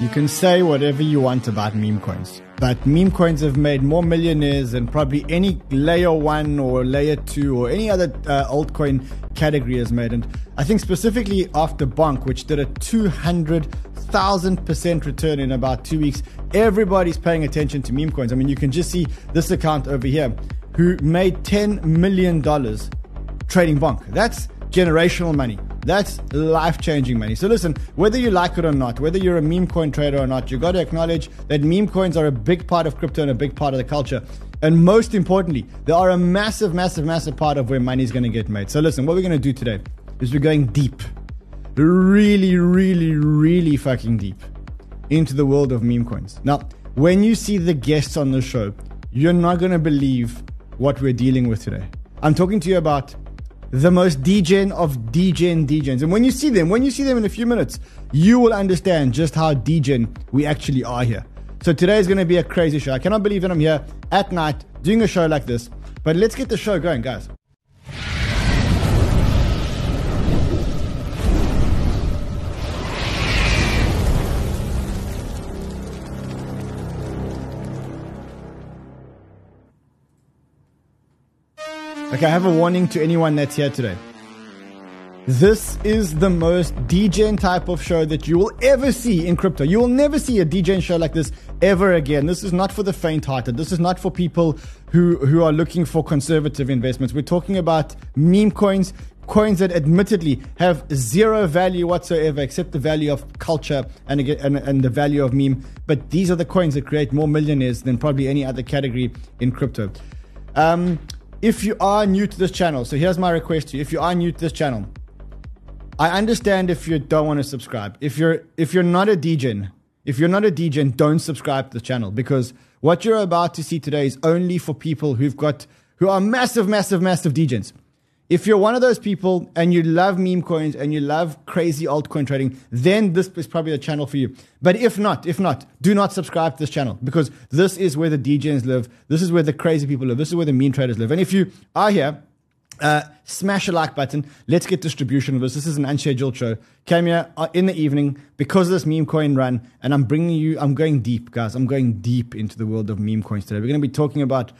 You can say whatever you want about meme coins, but meme coins have made more millionaires than probably any layer one or layer two or any other uh, altcoin category has made. And I think specifically after Bonk, which did a 200,000% return in about two weeks, everybody's paying attention to meme coins. I mean, you can just see this account over here who made $10 million trading Bonk. That's generational money. That's life changing money. So, listen, whether you like it or not, whether you're a meme coin trader or not, you've got to acknowledge that meme coins are a big part of crypto and a big part of the culture. And most importantly, they are a massive, massive, massive part of where money is going to get made. So, listen, what we're going to do today is we're going deep, really, really, really fucking deep into the world of meme coins. Now, when you see the guests on the show, you're not going to believe what we're dealing with today. I'm talking to you about the most degen of degen degens. And when you see them, when you see them in a few minutes, you will understand just how degen we actually are here. So today is going to be a crazy show. I cannot believe that I'm here at night doing a show like this. But let's get the show going, guys. Okay, I have a warning to anyone that's here today. This is the most degen type of show that you will ever see in crypto. You will never see a degen show like this ever again. This is not for the faint-hearted. This is not for people who, who are looking for conservative investments. We're talking about meme coins, coins that admittedly have zero value whatsoever except the value of culture and, and, and the value of meme. But these are the coins that create more millionaires than probably any other category in crypto. Um, if you are new to this channel, so here's my request to you. If you are new to this channel, I understand if you don't want to subscribe. If you're if you're not a degen, if you're not a degen, don't subscribe to the channel because what you're about to see today is only for people who've got who are massive, massive, massive degens. If you're one of those people and you love meme coins and you love crazy altcoin trading, then this is probably the channel for you. But if not, if not, do not subscribe to this channel because this is where the degens live. This is where the crazy people live. This is where the meme traders live. And if you are here, uh, smash a like button. Let's get distribution of this. This is an unscheduled show. Came here uh, in the evening because of this meme coin run, and I'm bringing you. I'm going deep, guys. I'm going deep into the world of meme coins today. We're going to be talking about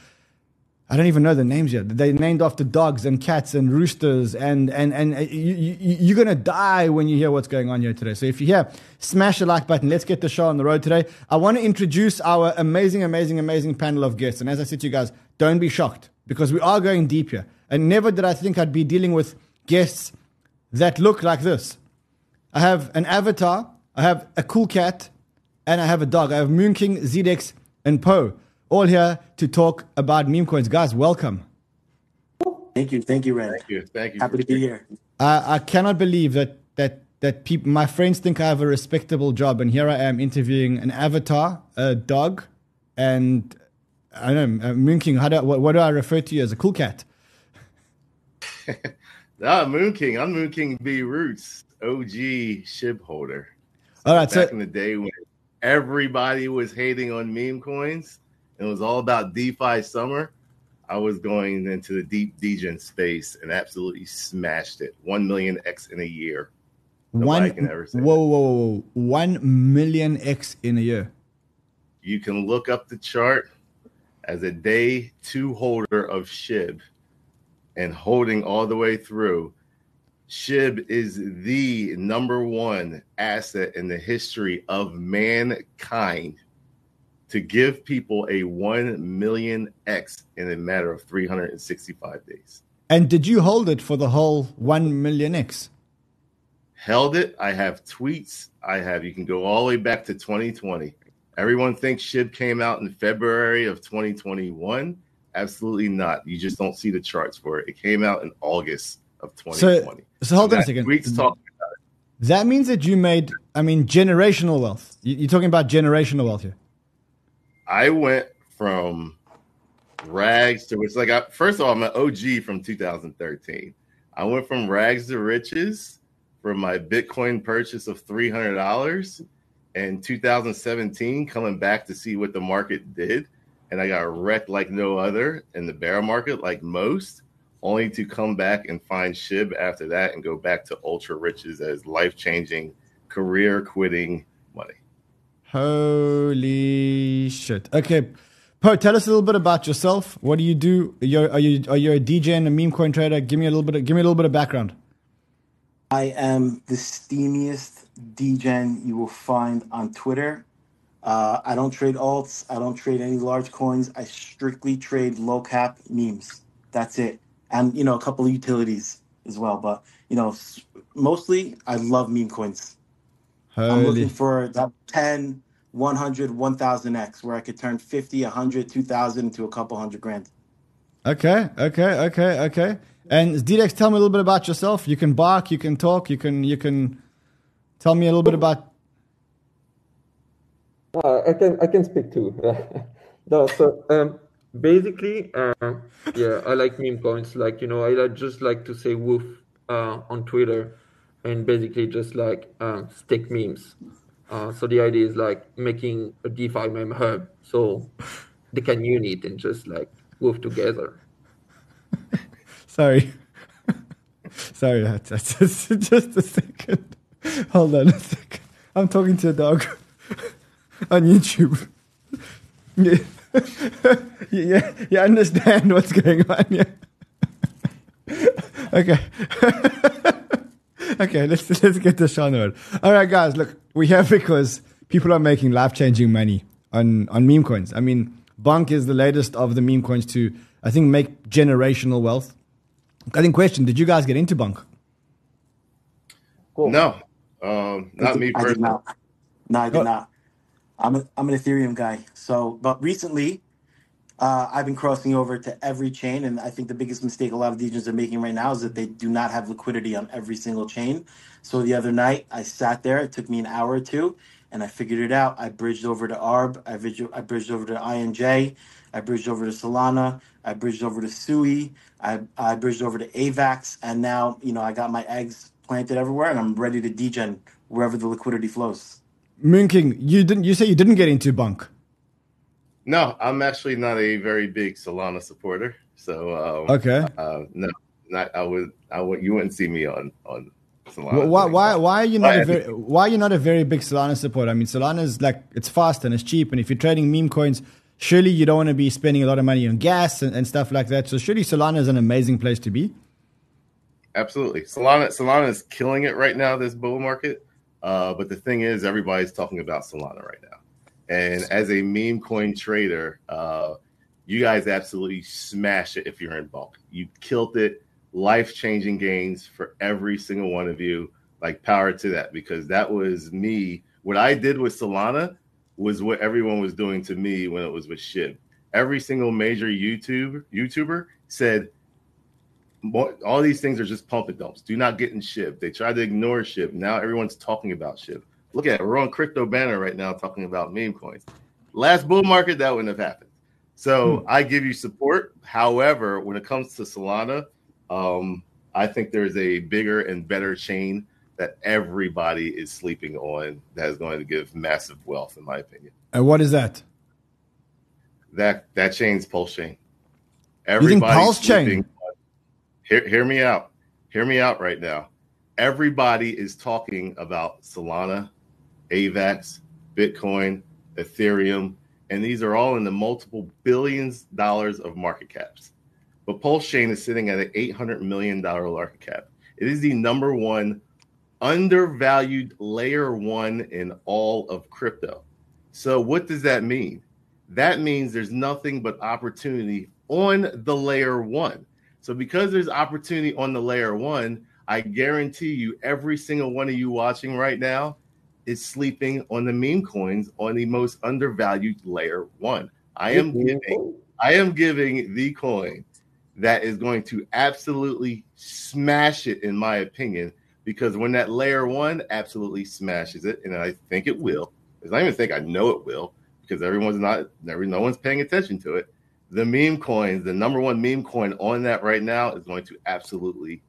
I don't even know the names yet. They're named after dogs and cats and roosters, and and and uh, you, you, you're gonna die when you hear what's going on here today. So if you're here, smash the like button. Let's get the show on the road today. I want to introduce our amazing, amazing, amazing panel of guests. And as I said to you guys, don't be shocked because we are going deep here. And never did I think I'd be dealing with guests that look like this. I have an avatar, I have a cool cat, and I have a dog. I have Moon King, Zedex, and Poe all here to talk about meme coins. Guys, welcome. Thank you, thank you, Ren. Thank you, thank you. Happy to be here. I, I cannot believe that that that people, my friends think I have a respectable job, and here I am interviewing an avatar, a dog, and I don't know, uh, Moon King. How do what, what do I refer to you as a cool cat? ah, Moon King. I'm Moon King B Roots, OG shib holder. All right, back so in the day when everybody was hating on meme coins, it was all about DeFi summer. I was going into the deep degen space and absolutely smashed it. One million X in a year. one can ever say whoa, whoa, whoa, whoa, one million X in a year. You can look up the chart as a day two holder of SHIB and holding all the way through. SHIB is the number one asset in the history of mankind to give people a 1 million X in a matter of 365 days. And did you hold it for the whole one million X? Held it. I have tweets. I have, you can go all the way back to 2020. Everyone thinks SHIB came out in February of 2021. Absolutely not. You just don't see the charts for it. It came out in August of 2020. So, so hold on a That second. Tweets about. That means that you made, I mean, generational wealth. You- You're talking about generational wealth here. I went from rags to it's like I, first of all, I'm an OG from 2013. I went from rags to riches from my Bitcoin purchase of three hundred dollars in 2017, coming back to see what the market did, and I got wrecked like no other in the bear market, like most, only to come back and find SHIB after that and go back to ultra riches as life changing, career quitting. Holy shit. Okay. Po, tell us a little bit about yourself. What do you do? You're, are you are you a DJ and a meme coin trader? Give me a little bit. Of, give me a little bit of background. I am the steamiest DJ you will find on Twitter. Uh, I don't trade alts. I don't trade any large coins. I strictly trade low cap memes. That's it. And, you know, a couple of utilities as well. But, you know, mostly I love meme coins. I'm looking for that 10, 100, 1000x where I could turn 50, 100, 2000 into a couple hundred grand. Okay. Okay. Okay. Okay. And Didex, tell me a little bit about yourself. You can bark. You can talk. You can you can tell me a little bit about. Uh, I can I can speak too. no, so um, basically, uh, yeah, I like meme coins. Like you know, I just like to say "woof" uh, on Twitter, and basically just like uh, stick memes. Uh, so the idea is like making a DeFi meme hub, so they can unite and just like move together. Sorry. Sorry. That's, that's just, just a second. Hold on a second. I'm talking to a dog on YouTube. Yeah. yeah, you understand what's going on yeah? okay. Okay, let's let's get this on road. All right, guys, look, we're here because people are making life changing money on on meme coins. I mean, Bonk is the latest of the meme coins to I think make generational wealth. I think question, did you guys get into Bonk? Cool. No, um, not me I did personally. not. No, I did Oh. not. I'm a, I'm an Ethereum guy. So, but recently, uh, I've been crossing over to every chain, and I think the biggest mistake a lot of DJs are making right now is that they do not have liquidity on every single chain. So the other night, I sat there. It took me an hour or two, and I figured it out. I bridged over to ARB. I bridged, I bridged over to INJ. I bridged over to Solana. I bridged over to Sui. I, I bridged over to AVAX, and now you know I got my eggs planted everywhere, and I'm ready to degen wherever the liquidity flows. Moon King, you didn't you say you didn't get into Bonk. No, I'm actually not a very big Solana supporter. So, um, Okay. uh, no, not I would. I would. You wouldn't see me on on Solana. Wh- Why, why, why are you not a very, why are you not a very big Solana supporter? I mean, Solana is like it's fast and it's cheap, and if you're trading meme coins, surely you don't want to be spending a lot of money on gas and, and stuff like that. So surely Solana is an amazing place to be. Absolutely. Solana Solana is killing it right now, this bull market. Uh, but the thing is, everybody's talking about Solana right now. And as a meme coin trader, uh, you guys absolutely smash it if you're in bulk. You killed it, life changing gains for every single one of you. Like power to that because that was me. What I did with Solana was what everyone was doing to me when it was with Shib. Every single major YouTube YouTuber said all these things are just pump and dumps. Do not get in SHIB. They tried to ignore SHIB. Now everyone's talking about SHIB. Look at it. We're on Crypto Banter right now talking about meme coins. Last bull market, that wouldn't have happened. So I give you support. However, when it comes to Solana, um, I think there's a bigger and better chain that everybody is sleeping on that is going to give massive wealth, in my opinion. And what is that? That that chain's Pulse Chain. Think Pulse Chain? on- Hear, hear me out. Hear me out right now. Everybody is talking about Solana, AVAX, Bitcoin, Ethereum, and these are all in the multiple billions dollars of market caps. But Pulse Chain is sitting at an $800 million market cap. It is the number one undervalued layer one in all of crypto. So, what does that mean? That means there's nothing but opportunity on the layer one. So, because there's opportunity on the layer one, I guarantee you, every single one of you watching right now is sleeping on the meme coins on the most undervalued layer one. I am giving, I am giving the coin that is going to absolutely smash it, in my opinion, because when that layer one absolutely smashes it, and I think it will, because I even think I know it will, because everyone's not, every, no one's paying attention to it. The meme coins, the number one meme coin on that right now is going to absolutely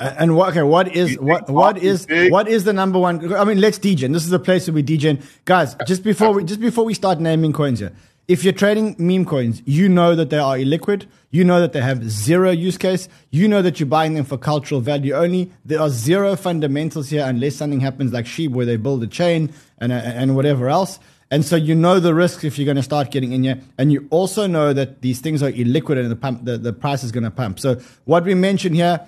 A- And what? Okay, what is what? What is what is the number one? I mean, let's degen. This is a place where we degen, guys. Just before we just before we start naming coins here, if you're trading meme coins, you know that they are illiquid. You know that they have zero use case. You know that you're buying them for cultural value only. There are zero fundamentals here unless something happens like Shib where they build a chain and, and whatever else. And so you know the risks if you're going to start getting in here. And you also know that these things are illiquid and the, pump, the, the price is going to pump. So what we mentioned here,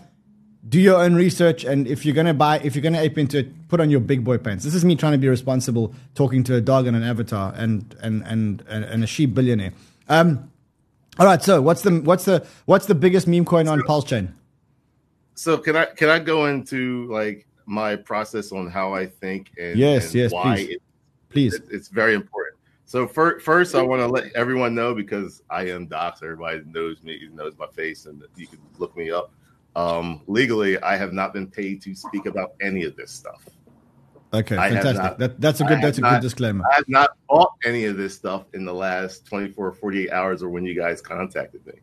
do your own research, and if you're gonna buy, if you're gonna ape into it, put on your big boy pants. This is me trying to be responsible, talking to a dog and an avatar, and and and and a sheep billionaire. Um, all right, so what's the what's the what's the biggest meme coin on Pulse Chain? So can I can I go into like my process on how I think and yes, and yes, why please, it, please. it- it's very important. So fir- first, I want to let everyone know because I am Docs. Everybody knows me, knows my face, and you can look me up. Um, legally, I have not been paid to speak about any of this stuff. Okay, I fantastic. not- That, that's a good that's a not- good disclaimer. I have not bought any of this stuff in the last 24 or 48 hours or when you guys contacted me.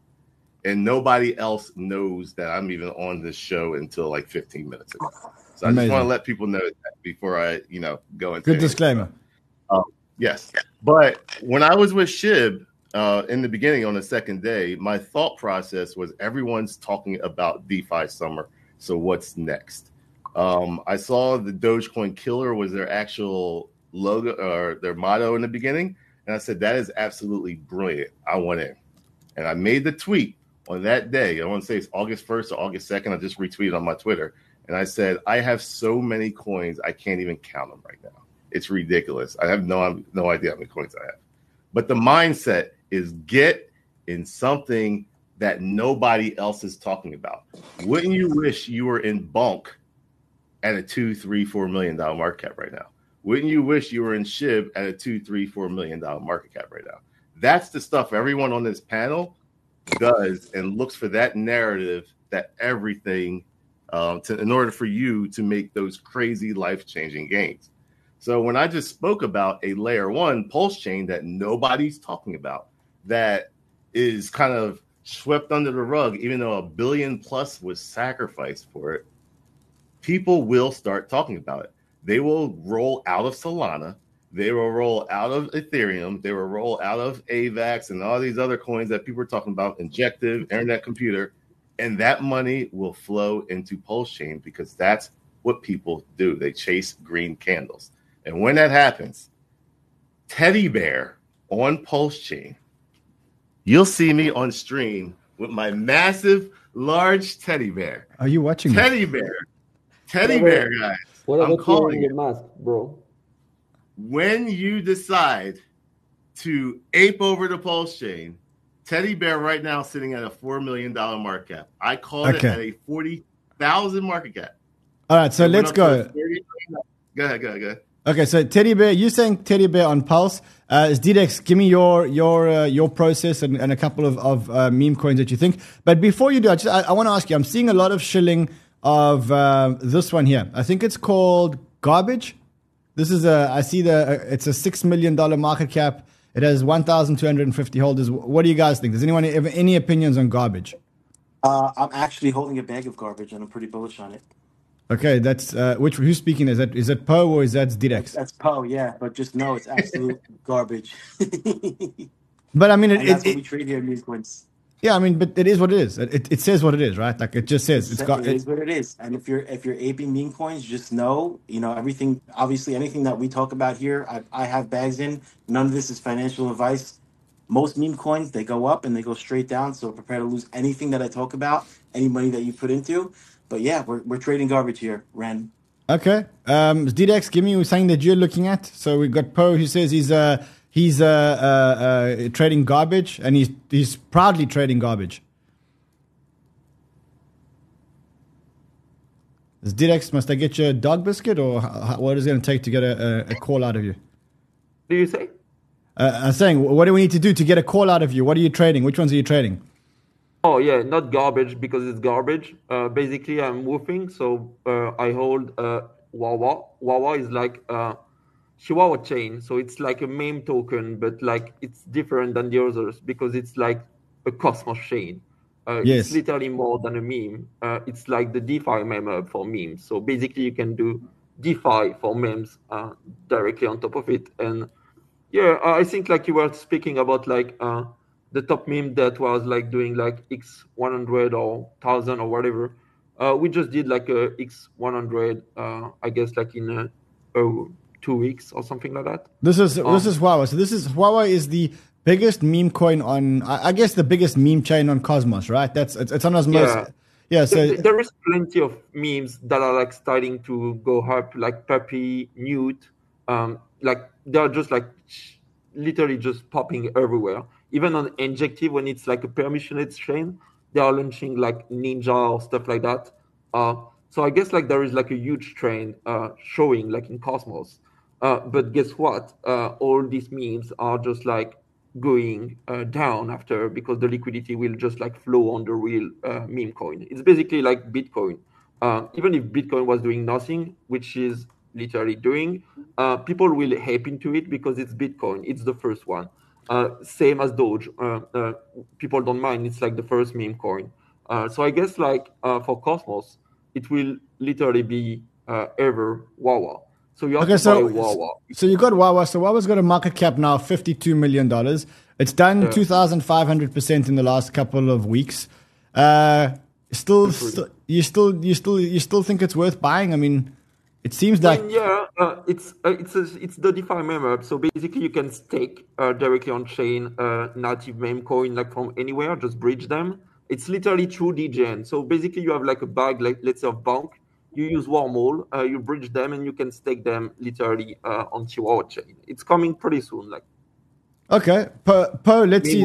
And nobody else knows that I'm even on this show until like 15 minutes ago. So I Amazing. just want to let people know that before I, you know, go into Good disclaimer. Yes. But when I was with Shib uh, in the beginning on the second day, my thought process was everyone's talking about DeFi summer. So what's next? Um, I saw the Dogecoin killer was their actual logo or their motto in the beginning. And I said, that is absolutely brilliant. I want in. And I made the tweet on that day. I want to say it's August 1st or August 2nd. I just retweeted on my Twitter. And I said, I have so many coins, I can't even count them right now. It's ridiculous. I have no no idea how many coins I have. But the mindset is get in something that nobody else is talking about. Wouldn't you wish you were in bulk at a two, three, four million dollar market cap right now? Wouldn't you wish you were in SHIB at a two, three, four million dollar market cap right now? That's the stuff everyone on this panel does and looks for that narrative that everything um, to, in order for you to make those crazy life changing gains. So when I just spoke about a layer one pulse chain that nobody's talking about, that is kind of swept under the rug, even though a billion plus was sacrificed for it, people will start talking about it. They will roll out of Solana. They will roll out of Ethereum. They will roll out of AVAX and all these other coins that people are talking about, Injective, Internet Computer, and that money will flow into Pulse Chain because that's what people do. They chase green candles. And when that happens, Teddy Bear on Pulse Chain, you'll see me on stream with my massive, large teddy bear. Are you watching? this? Teddy bear. Teddy Whatever. bear, guys. What I'm calling wearing the mask, bro? When you decide to ape over the Pulse Chain, Teddy Bear right now sitting at a $4 million market cap. I called Okay. it at a 40,000 market cap. All right, so It let's go. to 30 Go ahead, go ahead, go ahead. Okay, so teddy bear, you saying teddy bear on Pulse? Uh, is give me your your uh, your process and, and a couple of, of uh, meme coins that you think. But before you do, I, just, I, I want to ask you. I'm seeing a lot of shilling of um, this one here. I think it's called garbage. This is a. I see the. Uh, it's a six million dollar market cap. It has 1,250 holders. What do you guys think? Does anyone have any opinions on garbage? Uh, I'm actually holding a bag of garbage, and I'm pretty bullish on it. Okay, that's uh, which who's speaking? Is that is that Poe or is that Ddex? That's Poe, yeah, but just know it's absolute garbage. But I mean, it, that's it, what we trade here coins. yeah, I mean, but it is what it is. It, it says what it is, right? Like it just says it's got. it It, is what it is. And if you're if you're aping meme coins, just know, you know, everything. Obviously, anything that we talk about here, I, I have bags in. None of this is financial advice. Most meme coins they go up and they go straight down. So prepare to lose anything that I talk about, any money that you put into. But yeah, we're we're trading garbage here, Ren. Okay. Um, Ddex, give me something that you're looking at. So we've got Poe who says he's uh, he's uh, uh, uh, trading garbage and he's he's proudly trading garbage. Is Ddex, must I get you a dog biscuit or h- h- what is it going to take to get a, a, a call out of you? Do you say? Uh, I'm saying, what do we need to do to get a call out of you? What are you trading? Which ones are you trading? Oh yeah, not garbage because it's garbage. Uh, basically, I'm woofing, so uh, I hold uh, Wawa. Wawa is like a Chihuahua chain, so it's like a meme token, but like it's different than the others because it's like a Cosmos chain. Uh, Yes. It's literally more than a meme. Uh, it's like the DeFi meme hub for memes. So basically, you can do DeFi for memes uh, directly on top of it, and Yeah, I think like you were speaking about like uh, the top meme that was like doing like X 100 or 1000 or whatever. Uh, we just did like a X 100, uh, I guess like in uh, oh, two weeks or something like that. This is um, this is Huawei. So this is Huawei is the biggest meme coin on, I, guess the biggest meme chain on Cosmos, right? That's it's, it's one of most. Yeah. Yeah, so there, there is plenty of memes that are like starting to go up, like Puppy, Newt, um, like they're just like literally just popping everywhere. Even on Injective, when it's like a permissionless chain, they are launching like Ninja or stuff like that. Uh, so I guess like there is like a huge trend uh, showing like in Cosmos. Uh, but guess what? Uh, all these memes are just like going uh, down after because the liquidity will just like flow on the real uh, meme coin. It's basically like Bitcoin. Even if Bitcoin was doing nothing, which is literally doing, people will hype into it because it's Bitcoin. It's the first one. Uh, same as Doge. Uh, people don't mind. It's like the first meme coin. so I guess like for Cosmos, it will literally be ever Wawa. So you have okay, to so, Wawa. So you got Wawa. So Wawa's got a market cap now $52 million. It's done yeah. 2,500% in the last couple of weeks. Uh, still, st- you still, you still, you still think it's worth buying? I mean, it seems like yeah, uh, it's uh, it's a, it's the DeFi meme So basically, you can stake uh, directly on chain uh, native meme coin like from anywhere. Just bridge them. It's literally true DGN. So basically, you have like a bag, like let's say of bank you use Wormhole, uh, you bridge them, and you can stake them literally uh, onto our chain. It's coming pretty soon. Like, okay, per, per let's see.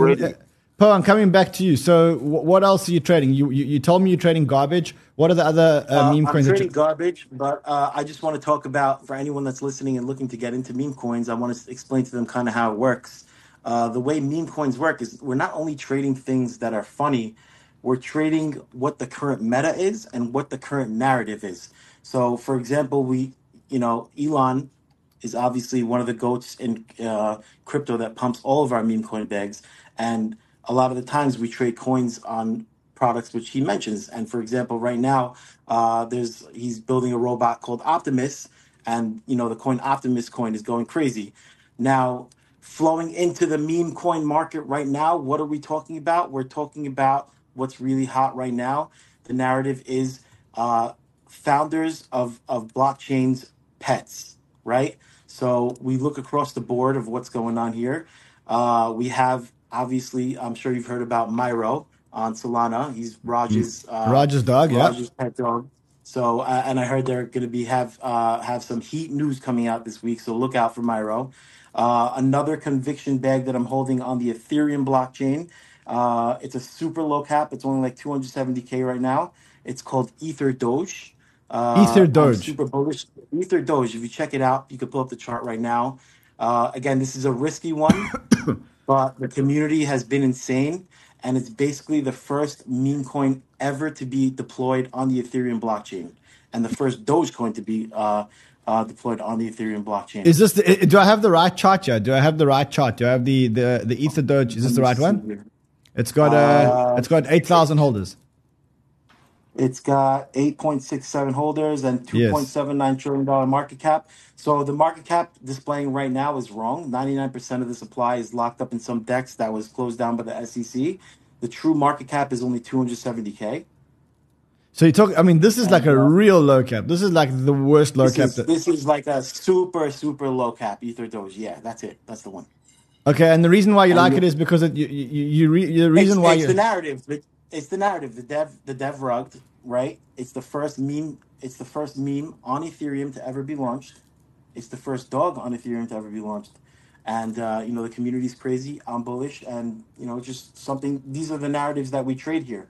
Ready. Po, I'm coming back to you. So, w- what else are you trading? You, you, you told me you're trading garbage. What are the other uh, uh meme I'm coins? I'm trading garbage, but uh, I just want to talk about for anyone that's listening and looking to get into meme coins. I want to explain to them kind of how it works. Uh, the way meme coins work is we're not only trading things that are funny we're trading what the current meta is and what the current narrative is. So, for example, we, you know, Elon is obviously one of the goats in uh, crypto that pumps all of our meme coin bags, and a lot of the times we trade coins on products which he mentions. And for example, right now, uh, there's he's building a robot called Optimus, and you know the coin Optimus coin is going crazy. Now, flowing into the meme coin market right now, what are we talking about? We're talking about what's really hot right now. The narrative is uh, founders of, of blockchains pets, right? So we look across the board of what's going on here. Uh, we have obviously, I'm sure you've heard about Myro on Solana. He's Raj's uh, Raj's dog, Raj's yeah. pet dog. So, uh, and I heard they're going to be have uh, have some heat news coming out this week. So look out for Myro. Uh, another conviction bag that I'm holding on the Ethereum blockchain uh, it's a super low cap. It's only like 270k right now. It's called Ether Doge. Uh, Ether Doge. super bullish. Ether Doge. If you check it out, you can pull up the chart right now. Uh, again, this is a risky one, but the community has been insane, and it's basically the first meme coin ever to be deployed on the Ethereum blockchain, and the first Dogecoin to be uh, uh, deployed on the Ethereum blockchain. Is this? The, do I have the right chart here? Do I have the right chart? Do I have the the the Ether Doge? Is this the right one? It's got uh, it's got eight thousand holders. It's got eight point six seven holders and seven nine trillion dollar market cap. So the market cap displaying right now is wrong. Ninety nine percent of the supply is locked up in some DEX that was closed down by the SEC. The true market cap is only two hundred seventy k. So you talk. I mean, this is like a uh, real low cap. This is like the worst low this cap. Is, that, this is like a super super low cap Ether Doge. Yeah, that's it. That's the one. Okay, and the reason why you and like it is because it, you, you, you re, the reason it's, why it's the narrative. It's the narrative. The dev, the dev rugged, right? It's the first meme. It's the first meme on Ethereum to ever be launched. It's the first dog on Ethereum to ever be launched, and uh, you know the community's crazy. I'm bullish, and you know just something. These are the narratives that we trade here.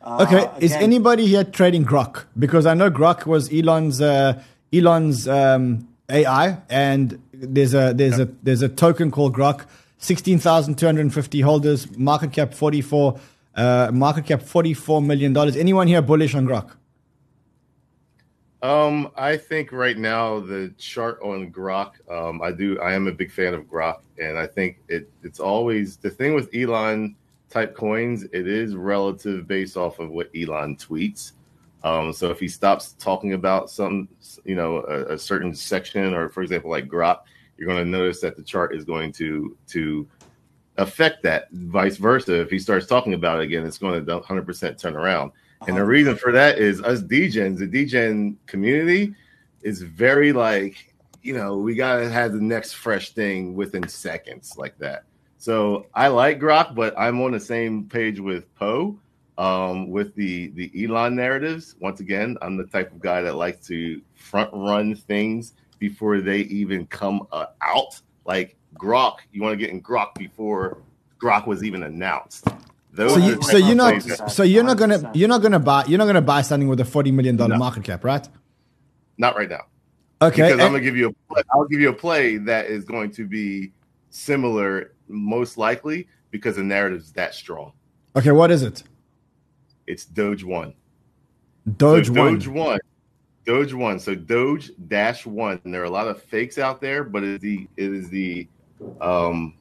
Uh, okay, again, is anybody here trading Grok? Because I know Grok was Elon's uh, Elon's um, AI, and there's a there's a there's a token called Grok, sixteen thousand two hundred and fifty holders, market cap forty four, uh, market cap forty four million dollars. Anyone here bullish on Grok? Um, I think right now the chart on Grok, um, I do I am a big fan of Grok, and I think it it's always the thing with Elon type coins. It is relative based off of what Elon tweets. Um, so if he stops talking about some, you know, a, a, certain section, or for example, like Grok, you're going to notice that the chart is going to to affect that. Vice versa, if he starts talking about it again, it's going to 100% turn around. And the reason for that is us DJs, the DJing community is very like, you know, we gotta have the next fresh thing within seconds, like that. So I like Grok, but I'm on the same page with Poe um, with the the Elon narratives. Once again, I'm the type of guy that likes to front run things before they even come uh, out. Like Grok, you want to get in Grok before Grok was even announced. Those so, you, so you're not so you're not gonna you're not gonna buy you're not gonna buy something with a forty million dollar no. market cap, right? Not right now. Okay, because and, I'm gonna give you a I'll give you a play that is going to be similar, most likely, because the narrative is that strong. Okay, what is it? It's Doge One. Doge so One. Doge One. Doge One. So Doge Dash One. And there are a lot of fakes out there, but it is the it is the um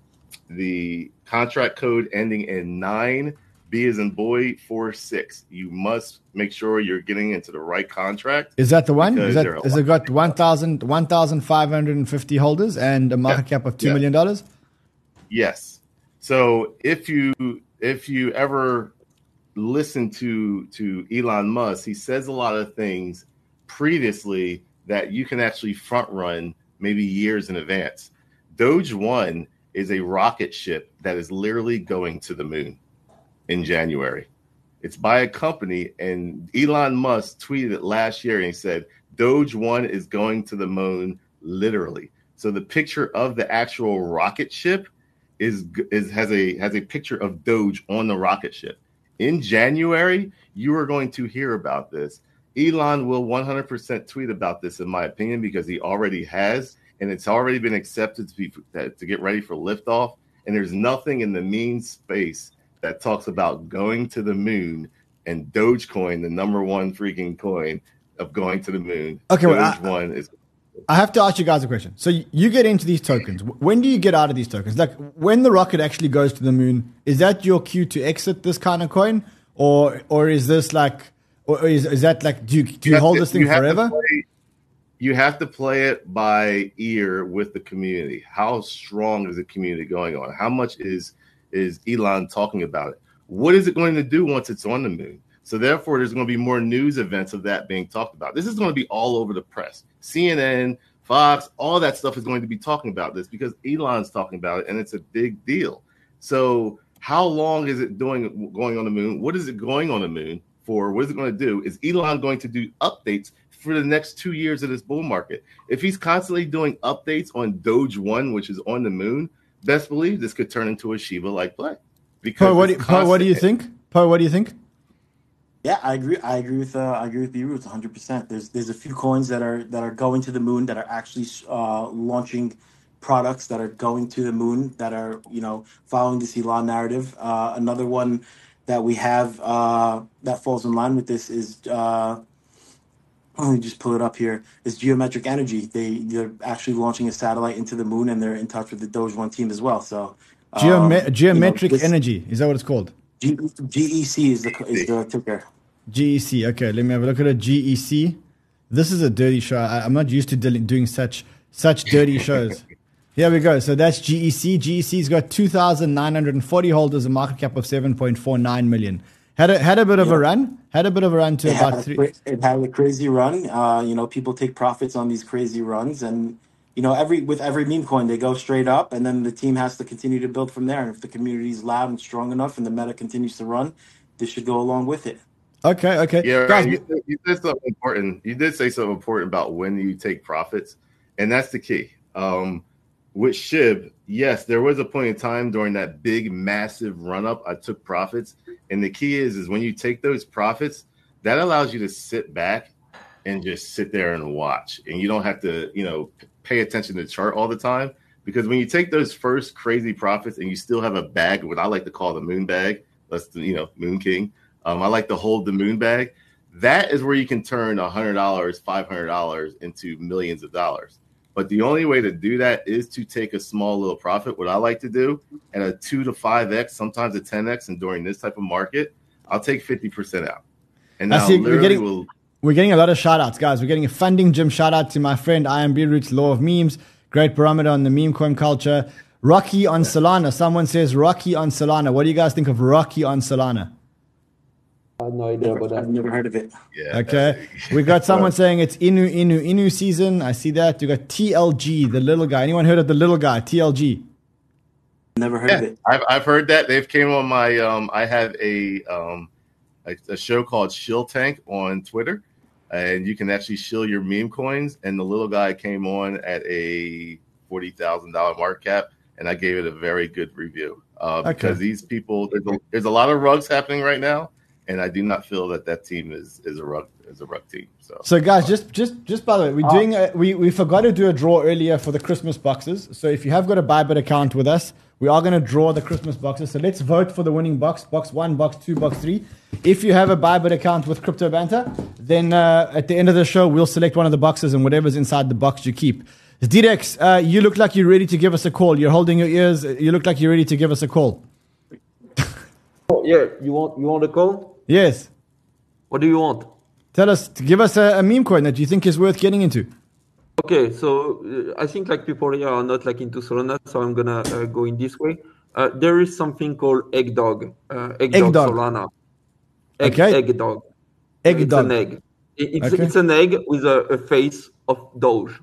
the contract code ending in nine. B is in boy four six. You must make sure you're getting into the right contract. Is that the one? Is that is it got 1,000 1,550 holders and a market yeah. cap of two yeah. million dollars? Yes. So if you if you ever listen to to Elon Musk, he says a lot of things previously that you can actually front run maybe years in advance. Doge One is a rocket ship that is literally going to the moon in January. It's by a company, and Elon Musk tweeted it last year and he said, Doge One is going to the moon literally. So the picture of the actual rocket ship is, is has a has a picture of Doge on the rocket ship. In January, you are going to hear about this. Elon will 100% tweet about this, in my opinion, because he already has and it's already been accepted to be to get ready for liftoff. And there's nothing in the mean space that talks about going to the moon and Dogecoin, the number one freaking coin of going to the moon. Okay, Doge well, I, one is. I have to ask you guys a question. So you get into these tokens. When do you get out of these tokens? Like when the rocket actually goes to the moon, is that your cue to exit this kind of coin, or or is this like, or is, is that like do you do you, you hold to, this thing forever? You have to play it by ear with the community. How strong is the community going on? How much is is Elon talking about it? What is it going to do once it's on the moon? So therefore, there's going to be more news events of that being talked about. This is going to be all over the press. CNN, Fox, all that stuff is going to be talking about this because Elon's talking about it, and it's a big deal. So how long is it doing going on the moon? What is it going on the moon for? What is it going to do? Is Elon going to do updates for the next two years of this bull market. If he's constantly doing updates on Doge One, which is on the moon, best believe this could turn into a Shiba like play. Because Poe, what, do you, Poe, what do you think? Poe, what do you think? Yeah, I agree. I agree with uh, I agree with B Roots 100. percent There's there's a few coins that are that are going to the moon that are actually uh, launching products that are going to the moon that are you know following this Elon narrative. Uh, another one that we have uh, that falls in line with this is uh, let me just pull it up here. Is Geometric Energy. They they're actually launching a satellite into the moon, and they're in touch with the Doge One team as well. So um, Geometric you know, Energy is that what it's called? G- GEC is the is the ticker. GEC. Okay, let me have a look at a GEC. This is a dirty show. I, am not used to doing such such dirty shows. Here we go. So that's GEC. GEC's got 2,940 holders, a market cap of 7.49 million. Had a had a bit of yeah. a run. Had a bit of a run to it about three. It had a crazy run. Uh, you know, people take profits on these crazy runs, and you know, every with every meme coin, they go straight up, and then the team has to continue to build from there. And if the community is loud and strong enough, and the meta continues to run, this should go along with it. Okay, okay. Yeah, Guys, you, you did something important. You did say something important about when you take profits, and that's the key. Um, with Shib, yes, there was a point in time during that big, massive run up. I took profits, and the key is, is when you take those profits, that allows you to sit back and just sit there and watch, and you don't have to, you know, pay attention to the chart all the time. Because when you take those first crazy profits and you still have a bag, what I like to call the moon bag, the, you know, Moon King. Um, I like to hold the moon bag. That is where you can turn a hundred dollars, five hundred dollars into millions of dollars but the only way to do that is to take a small little profit. What I like to do at a two to five x, sometimes a ten x, and during this type of market, I'll take fifty percent out. And now see, we're getting will, we're getting a lot of shout outs, guys. We're getting a funding gym shout out to my friend IMB Roots Law of Memes. Great barometer on the meme coin culture. Rocky on Solana. Someone says Rocky on Solana. What do you guys think of Rocky on Solana? I have no idea about I've never heard of it. Yeah. Okay. We got someone saying it's Inu Inu Inu season. I see that. You got TLG, the little guy. Anyone heard of the little guy? TLG. Never heard of it. I've, I've heard that they've came on my um I have a um a, a show called Shill Tank on Twitter and you can actually shill your meme coins and the little guy came on at a forty thousand dollar market cap and I gave it a very good review uh, because these people there's a, there's a lot of rugs happening right now and I do not feel that that team is is a rug is a rug team so So guys, just just just by the way, we're doing a, we we forgot to do a draw earlier for the Christmas boxes. So if you have got a Bybit account with us, we are going to draw the Christmas boxes. So let's vote for the winning box, box one, box two, box three. If you have a Bybit account with Crypto Banter, then uh, at the end of the show, we'll select one of the boxes and whatever's inside the box you keep. Direx, uh, you look like you're ready to give us a call. You're holding your ears. You look like you're ready to give us a call. Oh, yeah, you want you want a call? Yes. What do you want? Tell us, give us a, a meme coin that you think is worth getting into. Okay, so uh, I think like people here are not like into Solana, so I'm gonna uh, go in this way. Uh, there is something called egg dog, uh, egg, Egg dog, dog. Solana. Egg, Okay. egg dog. Egg it's dog. an egg. It- It's, Okay. it's an egg with a, a face of Doge.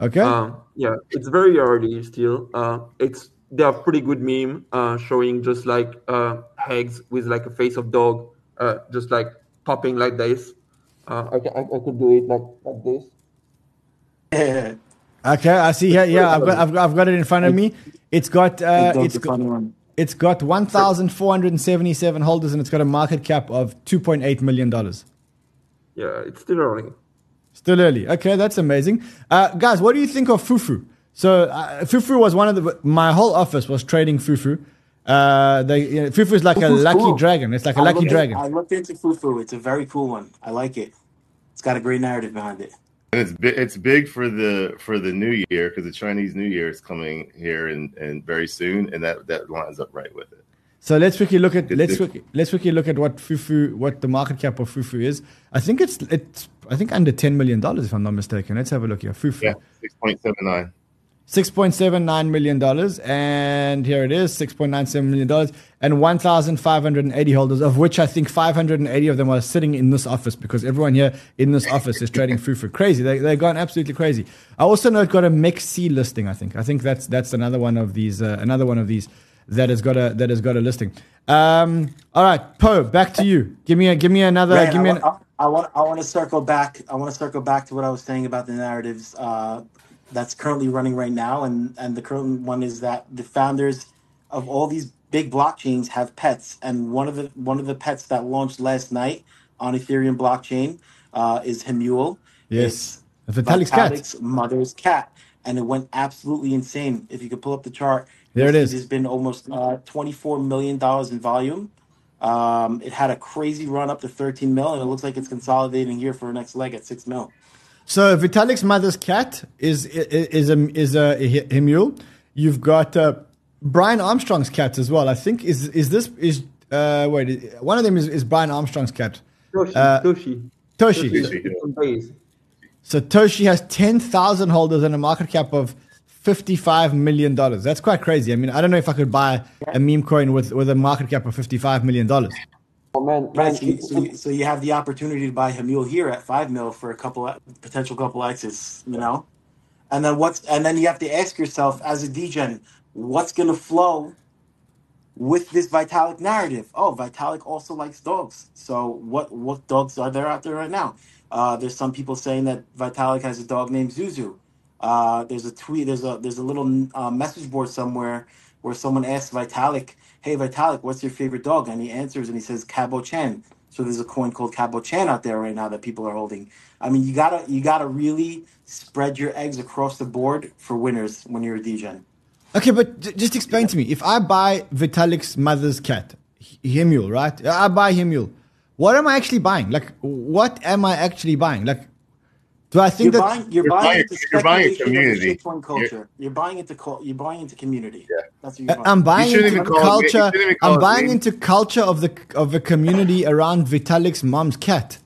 Okay. Um, yeah, it's very early still. Uh, it's they have pretty good meme uh, showing just like uh, eggs with like a face of dog, uh, just like popping like this. Uh, I, ca- I, I could do it like like this. Okay, I see here. Yeah, I've got, I've got, I've got it in front of me. It's got, uh, It's it's a got, it's got 1,477 holders and it's got a market cap of 2.8 million dollars. Yeah, it's still early. Still early. Okay, that's amazing. Uh, guys, what do you think of Fufu? So uh, Fufu was one of the. My whole office was trading Fufu. Uh, they, you know, Fufu is like a lucky cool. dragon. It's like a I lucky looked- dragon. I looked into Fufu. It's a very cool one. I like it. It's got a great narrative behind it. and it's big it's big for the for the new year because the Chinese New Year is coming here and and very soon and that that lines up right with it. So let's quickly look at let's quickly, let's quickly look at what Fufu what the market cap of Fufu is. I think it's it's I think under ten million dollars if I'm not mistaken. Let's have a look here. Fufu. Yeah, six point seven nine. $6.79 million. And here it is $6.97 million and And 1,580 holders, of which I think 580 of them are sitting in this office because everyone here in this office is trading Fufu. Crazy. They, they've gone absolutely crazy. I also know it's got a MEXC listing, I think. I think that's that's another one of these, uh, another one of these that has got a, that has got a listing. Um, all right, Poe, back to you. Give me a, give me another, Right, give me I, an, I, I want I want to circle back. I want to circle back to what I was saying about the narratives uh, that's currently running right now, and and the current one is that the founders of all these big blockchains have pets, and one of the one of the pets that launched last night on Ethereum blockchain uh, is Hemule. yes, It's Vitalik's cat. Vitalik's mother's cat, and it went absolutely insane. If you could pull up the chart, There it is. it you'll is. see There's been almost uh, 24 million dollars in volume. Um, it had a crazy run up to 13 mil, and it looks like it's consolidating here for a next leg at six mil. So Vitalik's mother's cat is is a is a, a mule. You've got uh, Brian Armstrong's cat as well. I think is is this is uh, wait one of them is, is Brian Armstrong's cat. Toshi, Uh, Toshi. Toshi. Toshi. It's. So Toshi has ten thousand holders and a market cap of fifty five million dollars. That's quite crazy. I mean, I don't know if I could buy a meme coin with with a market cap of fifty five million dollars. Oh man, Right. man, So you, so, you, so you have the opportunity to buy Hemule here at five mil for a couple potential couple X's, you know, and then what's and then you have to ask yourself as a degen, what's going to flow with this Vitalik narrative? Oh, Vitalik also likes dogs. So what what dogs are there out there right now? Uh, there's some people saying that Vitalik has a dog named Zuzu. Uh, there's a tweet. There's a there's a little uh, message board somewhere where someone asked Vitalik, "Hey Vitalik, what's your favorite dog?" And he answers and he says Cabo Chan. So there's a coin called Cabo Chan out there right now that people are holding. I mean, you gotta you gotta really spread your eggs across the board for winners when you're a degen. Okay, but j- just explain to me. If I buy Vitalik's mother's cat, H- Hemule, right? I buy Hemule. What am I actually buying? Like, what am I actually buying? Like, do I think You're that? buying you're, You're buying, buying- into you're buying speculation of the community. shitcoin culture. You're, buying into cul- you're buying into community. Yeah. That's what you're buying. I'm buying shouldn't into even call it- you culture. shouldn't even I'm it buying meme. into culture of the of the community around Vitalik's mom's cat.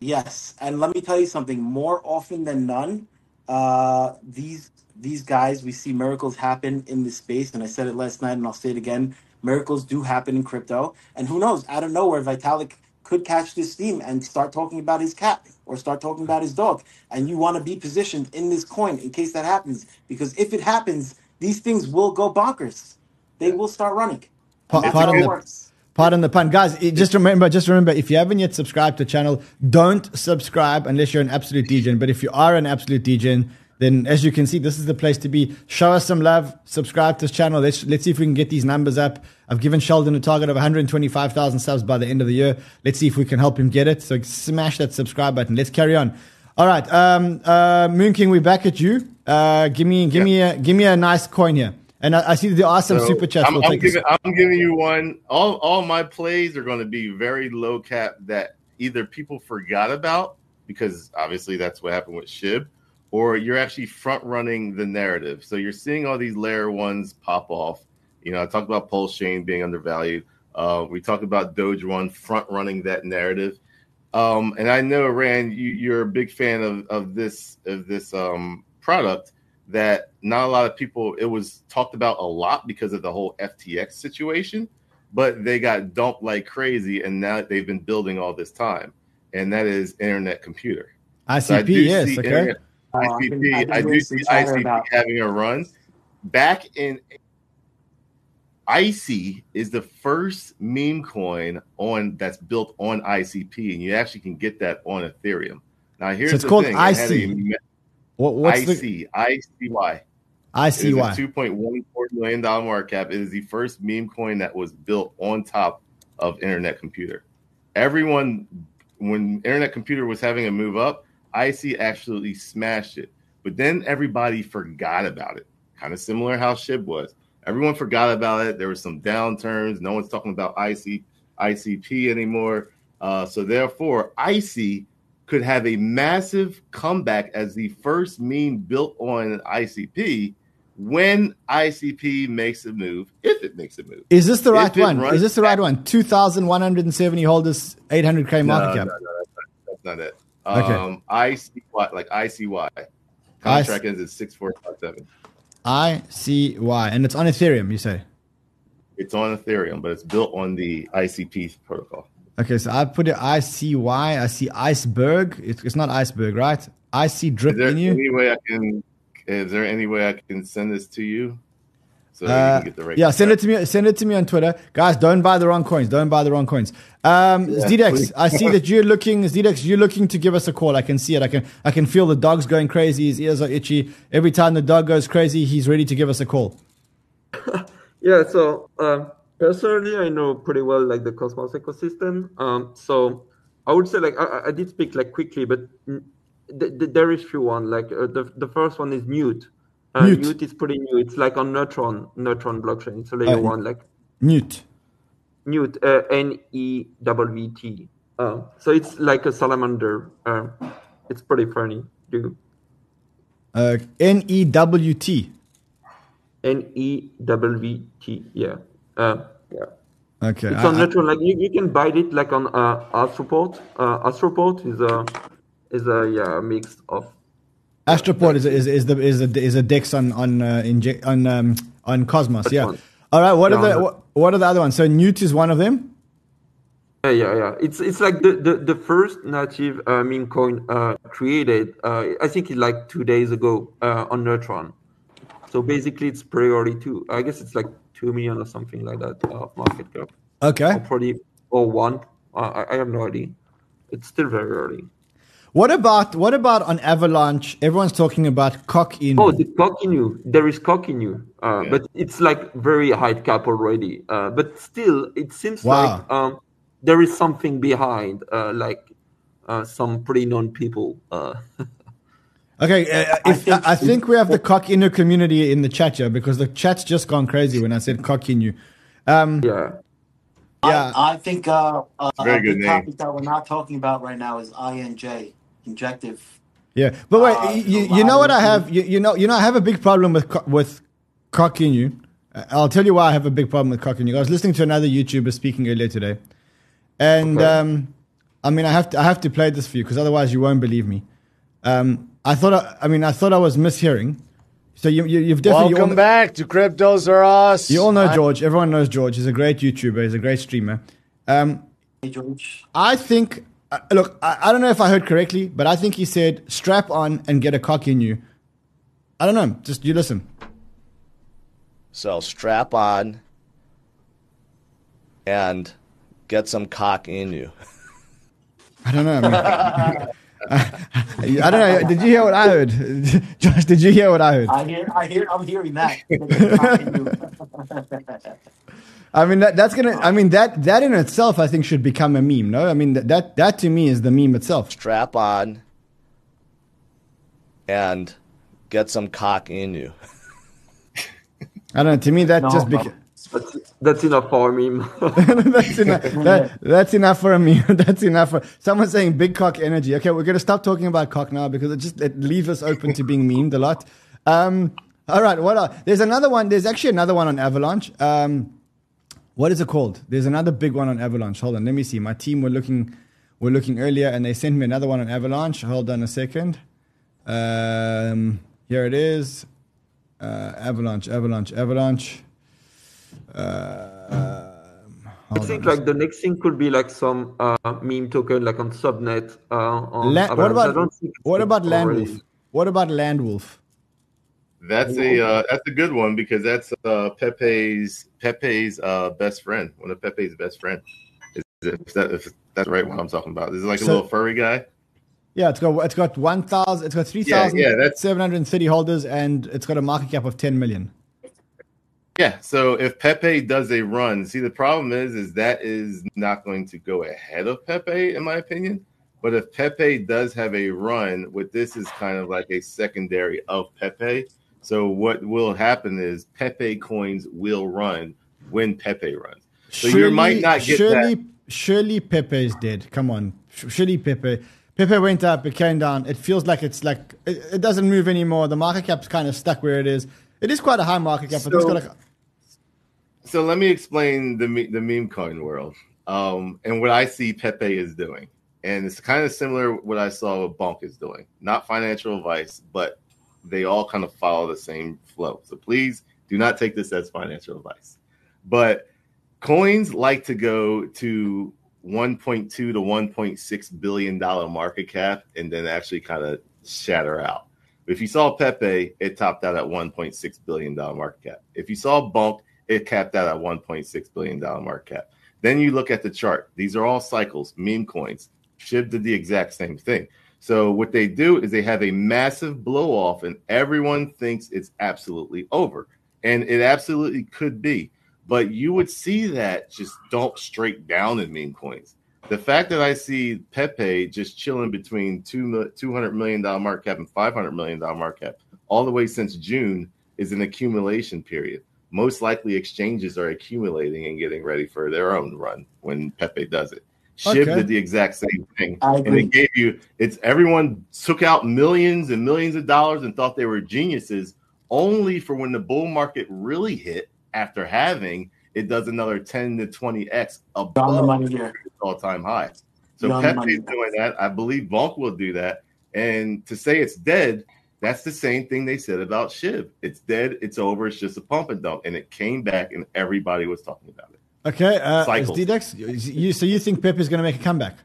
Yes, and let me tell you something. More often than none, uh, these these guys, we see miracles happen in this space. And I said it last night and I'll say it again. Miracles do happen in crypto. And who knows, out of nowhere, Vitalik could catch this steam and start talking about his cat or start talking about his dog. And you want to be positioned in this coin in case that happens. Because if it happens, these things will go bonkers. They will start running. Pa- pardon the- Pardon the pun, guys. Just remember, just remember, if you haven't yet subscribed to the channel, don't subscribe unless you're an absolute DJ. But if you are an absolute DJ, then as you can see, this is the place to be. Show us some love. Subscribe to this channel. Let's let's see if we can get these numbers up. I've given Sheldon a target of 125,000 subs by the end of the year. Let's see if we can help him get it. So smash that subscribe button. Let's carry on. All right, um, uh, Moon King, we're back at you. Uh, give me give me a give me a nice coin here. And I, I see there are some So, super chats. I'm, We'll I'm giving, I'm giving you one. All all my plays are going to be very low cap that either people forgot about because obviously that's what happened with Shib, or you're actually front running the narrative. So you're seeing all these layer ones pop off. You know, I talked about Pulse Chain being undervalued. Uh, we talked about Doge One front running that narrative. Um, and I know Ran, you, you're a big fan of, of this of this um, product that not a lot of people it was talked about a lot because of the whole FTX situation, but they got dumped like crazy and now they've been building all this time. And that is internet computer. So I ICP, do yes, see okay. internet- Oh, I've ICP, I've I do see ICP about- having a run. Back in Icy is the first meme coin on that's built on ICP, and you actually can get that on Ethereum. Now here's it's the called thing: It had IC. a What, what's the IC, ICY. I It see a why. $2.14 million market cap. It is the first meme coin that was built on top of Internet Computer. Everyone, when Internet Computer was having a move up, IC absolutely smashed it. But then everybody forgot about it. Kind of similar how Shib was. Everyone forgot about it. There were some downturns. No one's talking about IC, ICP anymore. Uh, so therefore, IC could have a massive comeback as the first meme built on ICP when ICP makes a move, if it makes a move. Is this the right one? runs Is this the right one? 2,170 holders, 800k market no, cap. No, no, that's not, that's not it. Okay. Um, ICY, like ICY. Contract ends at 6457. ICY. And it's on Ethereum, you say? It's on Ethereum, but it's built on the ICP protocol. Okay, so I put it ICY. I see iceberg. It's, it's not iceberg, right? I see drip Is there in you. any way I can? Is there any way I can send this to you so Uh, you can get the right? yeah, send it to me. Send it to me on Twitter, guys. Don't buy the wrong coins. Don't buy the wrong coins. Um, Zdex, please. I see that you're looking. Zdex, you're looking to give us a call. I can see it. I can. I can feel the dog's going crazy. His ears are itchy. Every time the dog goes crazy, he's ready to give us a call. Yeah, so um, personally, I know pretty well like the Cosmos ecosystem. Um, so I would say like I, I- I did speak like quickly, but th- th- there is few one. Like uh, the the first one is Mute. Uh, Mute. Mute. is pretty new. It's like on Neutron Neutron blockchain. It's a layer Uh, one like Newt. Newt, uh, N E W T. Uh, so it's like a salamander. Uh, it's pretty funny. Do Uh, N E W T. N E W T. Yeah. Uh, yeah. Okay. It's on I- Neutron. Like you, you can buy it like on uh, Astroport. Uh, Astroport is a is a yeah mix of Astroport is, is is the is a is a dex on on uh, inje- on um, on Cosmos. Yeah. one? All right. What are the what, what are the other ones? So Newt is one of them. Yeah, yeah, yeah. It's it's like the the, the first native uh, meme coin uh, created. Uh, I think it like two days ago uh, on Neutron. So basically, it's priority two. I guess it's like two million or something like that uh, of market cap, Okay. or probably or one. I, I have no idea. It's still very early. What about what about on Avalanche? Everyone's talking about cock in. Oh, the Coq Inu. There is Coq Inu, uh, Yeah. but it's like very high cap already. Uh, but still, it seems Wow. like um, there is something behind, uh, like uh, some pretty known people. Uh, Okay, uh, I if, I, think- I think we have the cock inner community in the chat here because the chat's just gone crazy when I said Coq Inu. Um, yeah. Yeah. I, I think uh, uh, a big topic that we're not talking about right now is INJ, injective. yeah, but wait, Uh, you, you know what I have? You, you know, you know, I have a big problem with co- with Coq Inu. Uh, I'll tell you why I have a big problem with cocking you. I was listening to another YouTuber speaking earlier today, and Okay. um, I mean, I have to I have to play this for you because otherwise you won't believe me. Um, I thought I, I mean I thought I was mishearing. So you, you you've definitely Welcome all, back to Cryptos Are Us. You all know I- George. Everyone knows George. He's a great YouTuber. He's a great streamer. Um, Hey, George. I think. Uh, look, I, I don't know if I heard correctly, but I think he said strap on and get a cock in you. I don't know. Just you listen. So strap on and get some cock in you. I don't know. I, mean, I don't know. Did you hear what I heard, Josh? Did you hear what I heard? I hear, I hear, I'm hearing that. I mean, that, that's gonna. I mean, that that in itself, I think, should become a meme. No, I mean that that, that to me is the meme itself. Strap on and get some cock in you. I don't know. To me, that No, just no. beca- That's, that's enough for a meme. that's enough. That, that's enough for me. That's enough for someone saying big cock energy. Okay, we're gonna stop talking about cock now because it just it leaves us open to being memed a lot. Um, all right, what? Are, there's another one. There's actually another one on Avalanche. Um, what is it called? There's another big one on Avalanche. Hold on, let me see. My team were looking were looking earlier, and they sent me another one on Avalanche. Hold on a second. Um, here it is. Uh, Avalanche, Avalanche, Avalanche. Uh, I think on. like the next thing could be like some uh, meme token like on subnet. Uh, on La- what about what about Landwolf? What about Landwolf? That's a uh, that's a good one because that's uh, Pepe's Pepe's uh, best friend. One of Pepe's best friend. Is if that if that's right? What I'm talking about? This is like a So- little furry guy. Yeah, it's got it's got one thousand. It's got three thousand. Yeah, yeah, that's- seven hundred and thirty holders, and it's got a market cap of ten million. Yeah. So if Pepe does a run, see the problem is is that is not going to go ahead of Pepe in my opinion. But if Pepe does have a run, what this is kind of like a secondary of Pepe. So what will happen is Pepe coins will run when Pepe runs. So you might not get surely, that. surely Pepe is dead. Come on, surely Pepe. Pepe went up, it came down. It feels like it's like it, it doesn't move anymore. The market cap's kind of stuck where it is. It is quite a high market cap, but it's So- got like So let me explain the me- the meme coin world um, and what I see Pepe is doing, and it's kind of similar what I saw what Bonk is doing. Not financial advice, but they all kind of follow the same flow. So please do not take this as financial advice. But coins like to go to 1.2 to 1.6 billion dollar market cap and then actually kind of shatter out. If you saw Pepe, it topped out at 1.6 billion dollar market cap. If you saw Bonk, it capped out at 1.6 billion dollar market cap. Then you look at the chart. These are all cycles, meme coins. Shib did the exact same thing. So what they do is they have a massive blow off, and everyone thinks it's absolutely over, and it absolutely could be. But you would see that just dump straight down in meme coins. The fact that I see Pepe just chilling between two $200 million market cap and $500 million market cap all the way since June is an accumulation period. Most likely, exchanges are accumulating and getting ready for their own run when Pepe does it. Shib Okay. did the exact same thing, I and it gave you. It's everyone took out millions and millions of dollars and thought they were geniuses, only for when the bull market really hit after having it does another 10 to 20x You're the above all-time high. So You're on the Pepe's doing that. I believe Bonk will do that. And to say it's dead, that's the same thing they said about Shib. It's dead. It's over. It's just a pump and dump. And it came back, and everybody was talking about it. Okay. Uh, Cycles. D-Dex, you, so you think Pepe is going to make a comeback?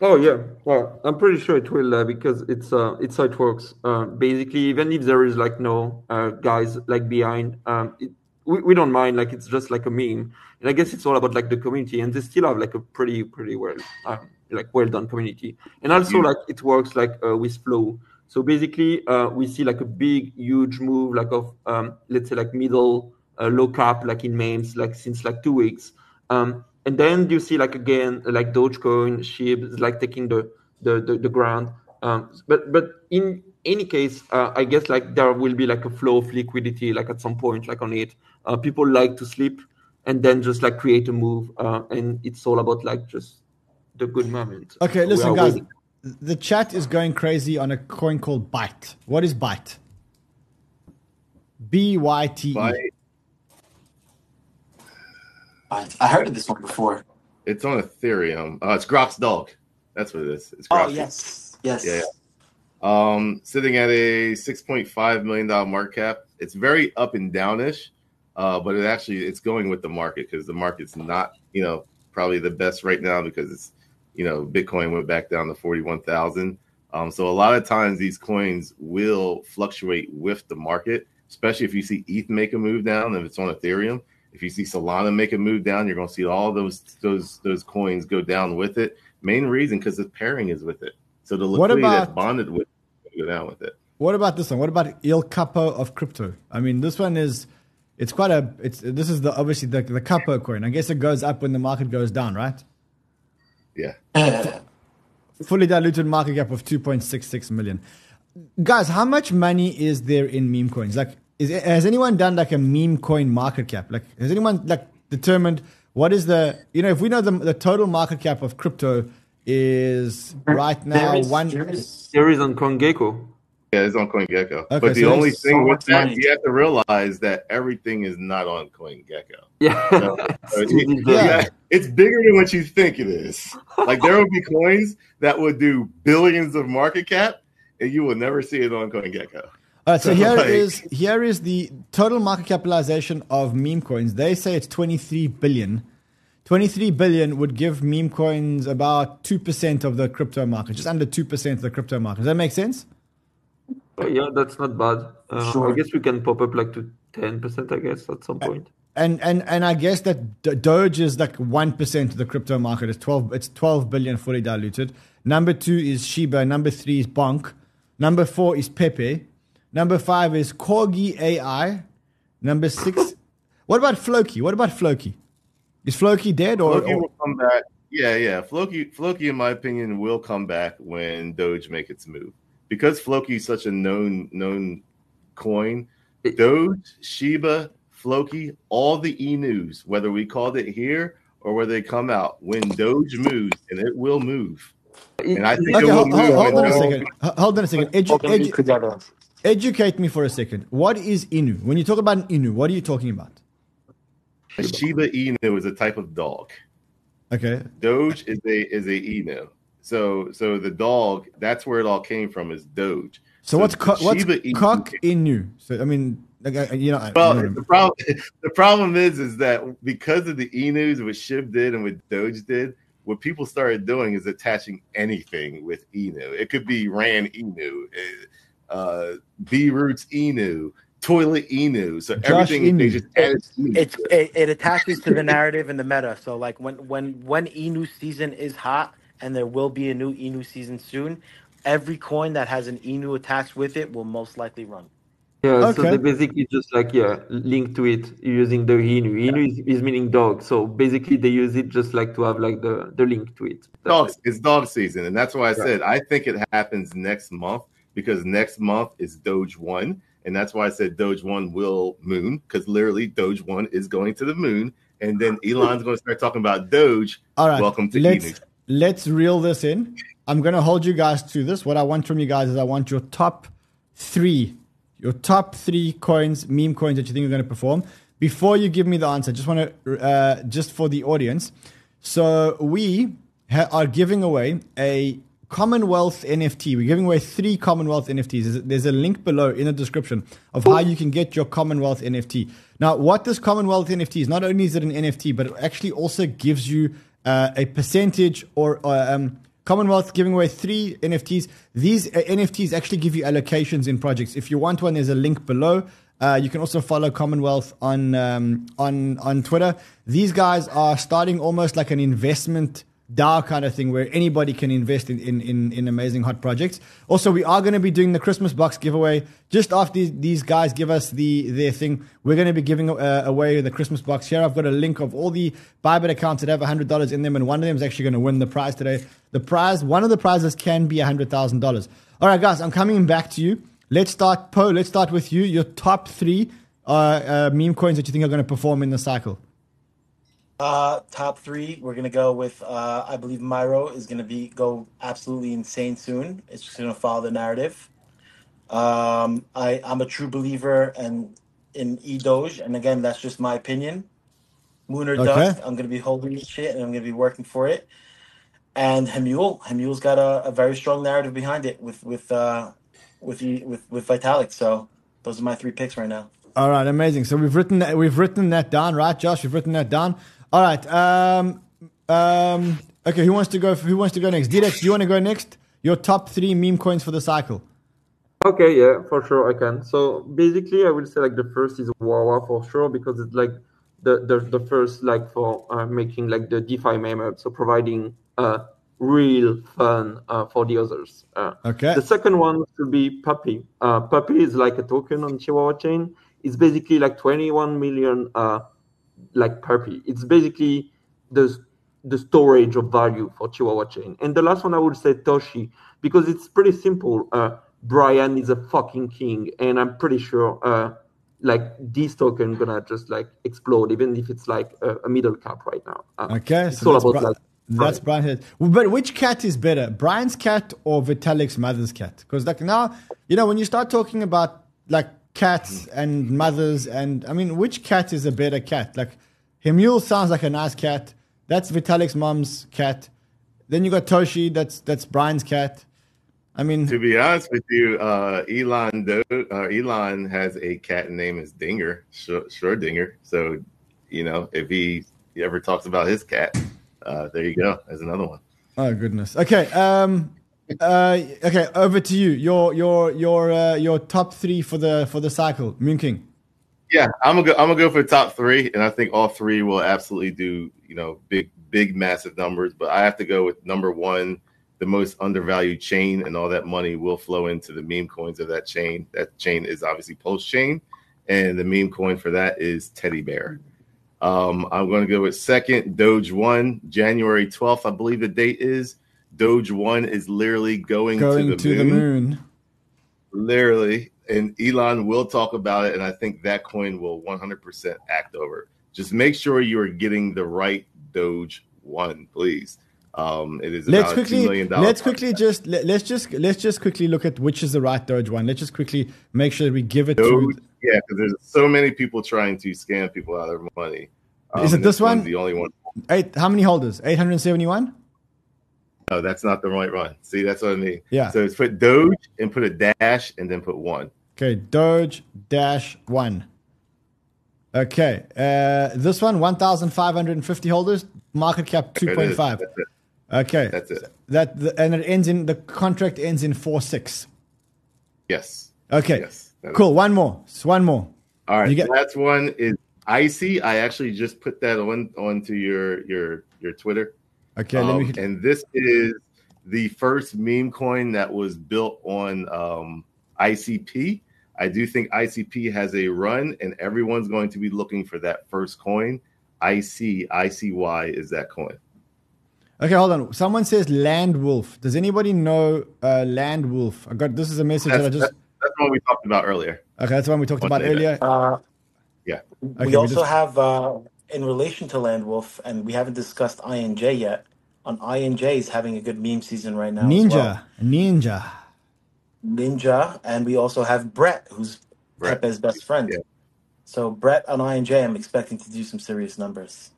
Oh yeah, well, I'm pretty sure it will uh, because it's uh, it's how it works. Uh, basically, even if there is like no uh, guys like behind, um, it, we we don't mind. Like it's just like a meme, and I guess it's all about like the community, and they still have like a pretty pretty well uh, like well done community, and also You- like it works like uh, with flow. So basically, uh, we see like a big huge move like of um, let's say like middle uh, low cap like in memes like since like two weeks. Um, and then you see like again like Dogecoin, SHIB is like taking the the the, the ground. Um, but but in any case, uh, I guess like there will be like a flow of liquidity like at some point like on it. Uh, people like to sleep and then just like create a move, uh, and it's all about like just the good moment. Okay, We listen, guys. waiting. The chat is going crazy on a coin called Byte. What is Byte? B Y T E. I, I heard of this one before. it's on Ethereum. Oh, it's Grok's dog. That's what it is. It's Oh Grok's yes, yes. Yeah, yeah. Um, sitting at a six point five million dollar market cap. It's very up and downish, uh, but it actually it's going with the market because the market's not you know probably the best right now because it's you know Bitcoin went back down to forty one thousand. Um, so a lot of times these coins will fluctuate with the market, especially if you see ETH make a move down if it's on Ethereum. If you see Solana make a move down, you're going to see all those those those coins go down with it. Main reason because the pairing is with it. So the liquidity about- that's bonded with it, go down with it. What about this one? What about Il Capo of crypto? I mean, this one is it's quite a it's this is the obviously the the Capo coin. I guess it goes up when the market goes down, right? Yeah. Fully diluted market cap of 2.66 million. Guys, how much money is there in meme coins? Like is has anyone done like a meme coin market cap? Like has anyone like determined what is the you know if we know the the total market cap of crypto is right now There is- one there is- There is on CoinGecko. Yeah, it's on CoinGecko. Okay, but the so only thing so with that, money. you have to realize that everything is not on CoinGecko. Yeah. So, so it- It's yeah, Yeah. it's bigger than what you think it is. Like there will be coins that would do billions of market cap, and you will never see it on CoinGecko. All right, so So, here like- is here is the total market capitalization of meme coins. They say it's 23 billion. 23 billion would give meme coins about 2% of the crypto market, just under 2% of the crypto market. Does that make sense? Yeah, that's not bad. Uh, Sure. I guess we can pop up like to 10%, I guess, at some point. And and and I guess that Doge is like 1% of the crypto market. It's 12 it's 12 billion fully diluted. Number 2 is Shiba, number 3 is Bonk. Number 4 is Pepe. Number 5 is Corgi AI. Number 6 What about Floki? What about Floki? Is Floki dead or, Floki will come back. Yeah, yeah. Floki, Floki, in my opinion, will come back when Doge make its move because Floki is such a known known coin. Doge, Shiba, Floki, all the e news, whether we called it here or whether they come out when Doge moves, and it will move. And I think Okay, it will hold, move hold, hold on a second. Hold on a second. Edu- All gonna be edu- together. Educate me for a second. What is Inu? When you talk about an Inu, what are you talking about? A Shiba Inu is a type of dog. Okay. Doge is a is a Inu. So so the dog, that's where it all came from, is Doge. So, what's co- what's Inu- cock Inu? So I mean, like, you know, Well, the problem the problem is is that because of the news, what Shib did and what Doge did, what people started doing is attaching anything with Inu. It could be Ran Inu, eh, uh, B Roots Inu, Toilet Inu. So Josh everything they just added. To it. it, it attaches to the narrative and the meta. So like when when when Inu season is hot and there will be a new Inu season soon, every coin that has an Inu attached with it will most likely run. Yeah, so they basically just like yeah, link to it using the Inu. Inu is, is meaning dog, so basically they use it just like to have like the, the link to it. That's dog, it. it's dog season, and that's why I said I think it happens next month because next month is Doge One, and that's why I said Doge One will moon because literally Doge One is going to the moon, and then Elon's going to start talking about Doge. All right. welcome to let's Enu. let's reel this in. I'm going to hold you guys to this. What I want from you guys is I want your top three, your top three coins, meme coins that you think are going to perform. Before you give me the answer, just want to uh, just for the audience. So we ha- are giving away a Commonwealth NFT. We're giving away three Commonwealth NFTs. There's a, link below in the description of how you can get your Commonwealth NFT. Now, what this Commonwealth NFT is, not only is it an NFT, but it actually also gives you uh, a percentage or uh, um, Commonwealth giving away three NFTs. These uh, NFTs actually give you allocations in projects. If you want one, there's a link below. Uh, you can also follow Commonwealth on um, on on Twitter. These guys are starting almost like an investment DAO kind of thing where anybody can invest in, in, in, in amazing hot projects. Also, we are going to be doing the Christmas box giveaway just after these, guys give us the their thing. We're going to be giving uh, away the Christmas box. Here, I've got a link of all the Bybit accounts that have $100 in them, and one of them is actually going to win the prize today. The prize, one of the prizes can be $100,000. All right, guys, I'm coming back to you. Let's start, Poe. Let's start with you. Your top three uh, uh, meme coins that you think are going to perform in the cycle. Uh, top three, we're gonna go with. Uh, I believe Myro is gonna be go absolutely insane soon. It's just gonna follow the narrative. Um, I I'm a true believer and in E Doge, and again, that's just my opinion. Moon or Okay. dust, I'm gonna be holding this shit and I'm gonna be working for it. and Hemule. Hemule's got a, a very strong narrative behind it with with uh, with with with Vitalik. So those are my three picks right now. All right, amazing. So we've written that, we've written that down, right, Josh? We've written that down. All right. Um, um, okay, who wants to go? Who wants to go next? Direx, do you want to go next? Your top three meme coins for the cycle. Okay, yeah, for sure I can. So basically, I will say like the first is Wawa for sure because it's like the the, the first like for uh, making like the DeFi meme, so providing uh, real fun uh, for the others. Uh, Okay. The second one should be Puppy. Uh, Puppy is like a token on Chihuahua chain. It's basically like 21 million uh, like Puppy. It's basically the the storage of value for Chihuahua chain. And the last one I would say Toshi because it's pretty simple. Uh, Brian is a fucking king, and I'm pretty sure uh, like this token gonna just like explode, even if it's like a, a middle cap right now. Uh, Okay, it's so all that's, about Bri- like that's Brian. Brian. Head. But which cat is better, Brian's cat or Vitalik's mother's cat? Because like now, you know, when you start talking about like cats and mothers, and I mean, which cat is a better cat? Like Hemule sounds like a nice cat. That's Vitalik's mom's cat. Then you got Toshi. That's that's Brian's cat. I mean, To be honest with you, uh, Elon Do- uh, Elon has a cat name is Dinger, Sh- Schrodinger. So, you know, if he ever talks about his cat, uh, there you go. There's another one. Oh goodness. Okay. Um. Uh. Okay. Over to you. Your your your uh, your top three for the for the cycle. Moon King. Yeah, I'm gonna go. I'm gonna go for the top three, and I think all three will absolutely do you know big, big, massive numbers. But I have to go with number one, the most undervalued chain, and all that money will flow into the meme coins of that chain. That chain is obviously Pulse Chain, and the meme coin for that is Teddy Bear. Um, I'm going to go with second Doge One, January 12th, I believe the date is. Doge One is literally going, Going to, the, to the moon. literally and elon will talk about it and i think that coin will 100% act over just make sure you are getting the right doge one please um it is Let's about a $2 quickly let's quickly just let, let's just let's just quickly look at which is the right Doge one. Let's just quickly make sure that we give it doge to. yeah because there's so many people trying to scam people out of their money Is it and this one? the only one Eight. How many holders? Eight hundred seventy-one. No that's not the right one see that's what i mean Yeah. so it's put doge and put a dash and then put one Okay, Doge dash one. Okay, uh, this one one thousand five hundred and fifty holders. Market cap two There it point is. five. that's it Okay, That's it. That the, and it ends in the contract ends in four six. yes Okay, Yes, is- cool. One more. One more. All right, You get- that's one is icy. I actually just put that on onto your your your Twitter. Okay, let Um, me. and this is the first meme coin that was built on um, ICP. I do think ICP has a run, and everyone's going to be looking for that first coin. IC ICY is that coin. Okay, hold on. Someone says Land Wolf. Does anybody know uh, Land Wolf? I got this is a message That's, that I just. that's, that's what we talked about earlier. Okay, that's the one we talked One about earlier. Uh, Yeah. Okay, we we also just- have, uh, in relation to Landwolf, and we haven't discussed INJ yet. On INJ is having a good meme season right now. Ninja, well. Ninja. Ninja, and we also have Brett, who's Brett. Pepe's best friend. Yeah. So Brett on INJ, I'm expecting to do some serious numbers.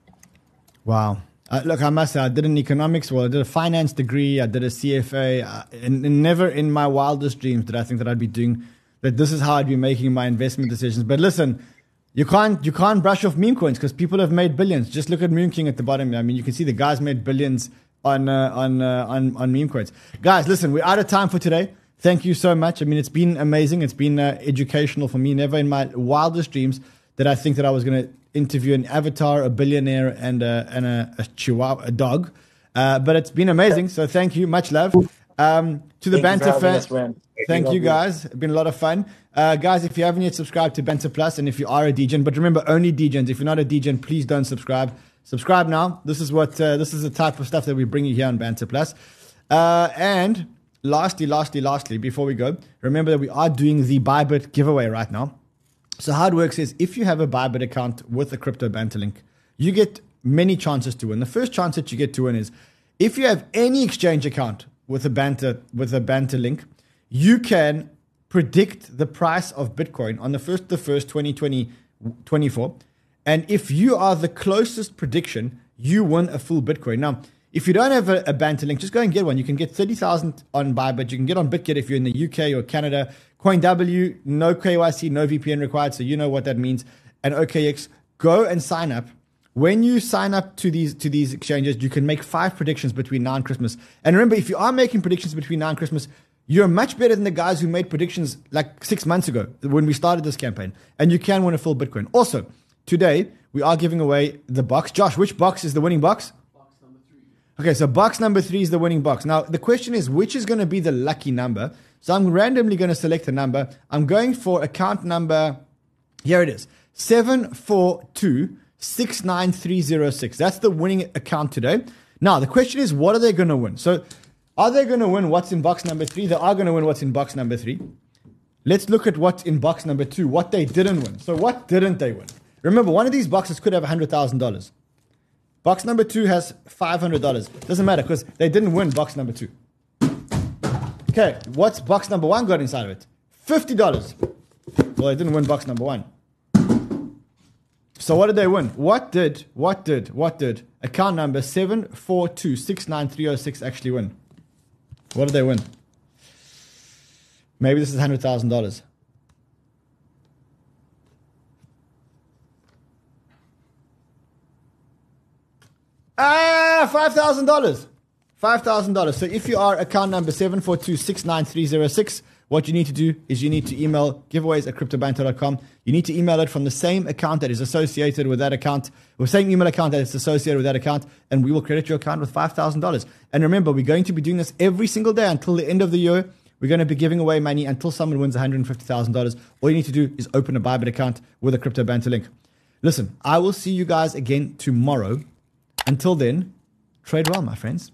Wow. Uh, look, I must say, I did an economics, well, I did a finance degree, I did a CFA, uh, and, and never in my wildest dreams did I think that I'd be doing that. This is how I'd be making my investment decisions. But listen, you can't you can't brush off meme coins because people have made billions. Just look at Moon King at the bottom. I mean, you can see the guys made billions on uh, on uh, on on meme coins. Guys, listen, we're out of time for today. Thank you so much. I mean, it's been amazing. It's been uh, educational for me. Never in my wildest dreams did I think that I was going to interview an avatar, a billionaire, and a, and a, a chihuahua, a dog. Uh, but it's been amazing. So thank you. Much love. Um, to the Thank Banter having fan. us, Ren. Thank you guys. It's been a lot of fun. Uh, guys, if you haven't yet subscribed to Banter Plus, and if you are a DGen, but remember only DGens. If you're not a DGen, please don't subscribe. Subscribe now. This is what uh, this is the type of stuff that we bring you here on Banter Plus. Uh, and lastly, lastly, lastly, before we go, remember that we are doing the Bybit giveaway right now. So how it works is if you have a Bybit account with a crypto banter link, you get many chances to win. The first chance that you get to win is if you have any exchange account with a banter with a banter link, you can predict the price of Bitcoin on the first the first 2020 24. And if you are the closest prediction, you win a full Bitcoin. Now, If you don't have a, a Banter link, just go and get one. You can get 30,000 on Bybit. You can get on BitGet if you're in the UK or Canada. CoinW, no KYC, no VPN required, so you know what that means. And OKX, go and sign up. When you sign up to these to these exchanges, you can make five predictions between now and Christmas. And remember, if you are making predictions between now and Christmas, you're much better than the guys who made predictions like six months ago when we started this campaign. And you can win a full Bitcoin. Also, today we are giving away the box. Josh, which box is the winning box? Okay, so box number three is the winning box. Now, the question is, which is going to be the lucky number? So I'm randomly going to select a number. I'm going for account number, here it is, 742-69306. That's the winning account today. Now, the question is, what are they going to win? So are they going to win what's in box number three? They are going to win what's in box number three. Let's look at what's in box number two, what they didn't win. So what didn't they win? Remember, one of these boxes could have $100,000. Box number two has $500. Doesn't matter because they didn't win box number two. Okay, what's box number one got inside of it? $50. Well, they didn't win box number one. So what did they win? What did, what did, what did account number 7426930 actually win? What did they win? Maybe this is $100,000. Ah, five thousand dollars. Five thousand dollars. So if you are account number seven four two six nine three zero six, what you need to do is you need to email giveaways at cryptobanter.com. You need to email it from the same account that is associated with that account, or same email account that is associated with that account, and we will credit your account with five thousand dollars. And remember, we're going to be doing this every single day until the end of the year. We're going to be giving away money until someone wins $150,000. All you need to do is open a Bybit account with a Crypto Banter link. Listen, I will see you guys again tomorrow. Until then, trade well, my friends.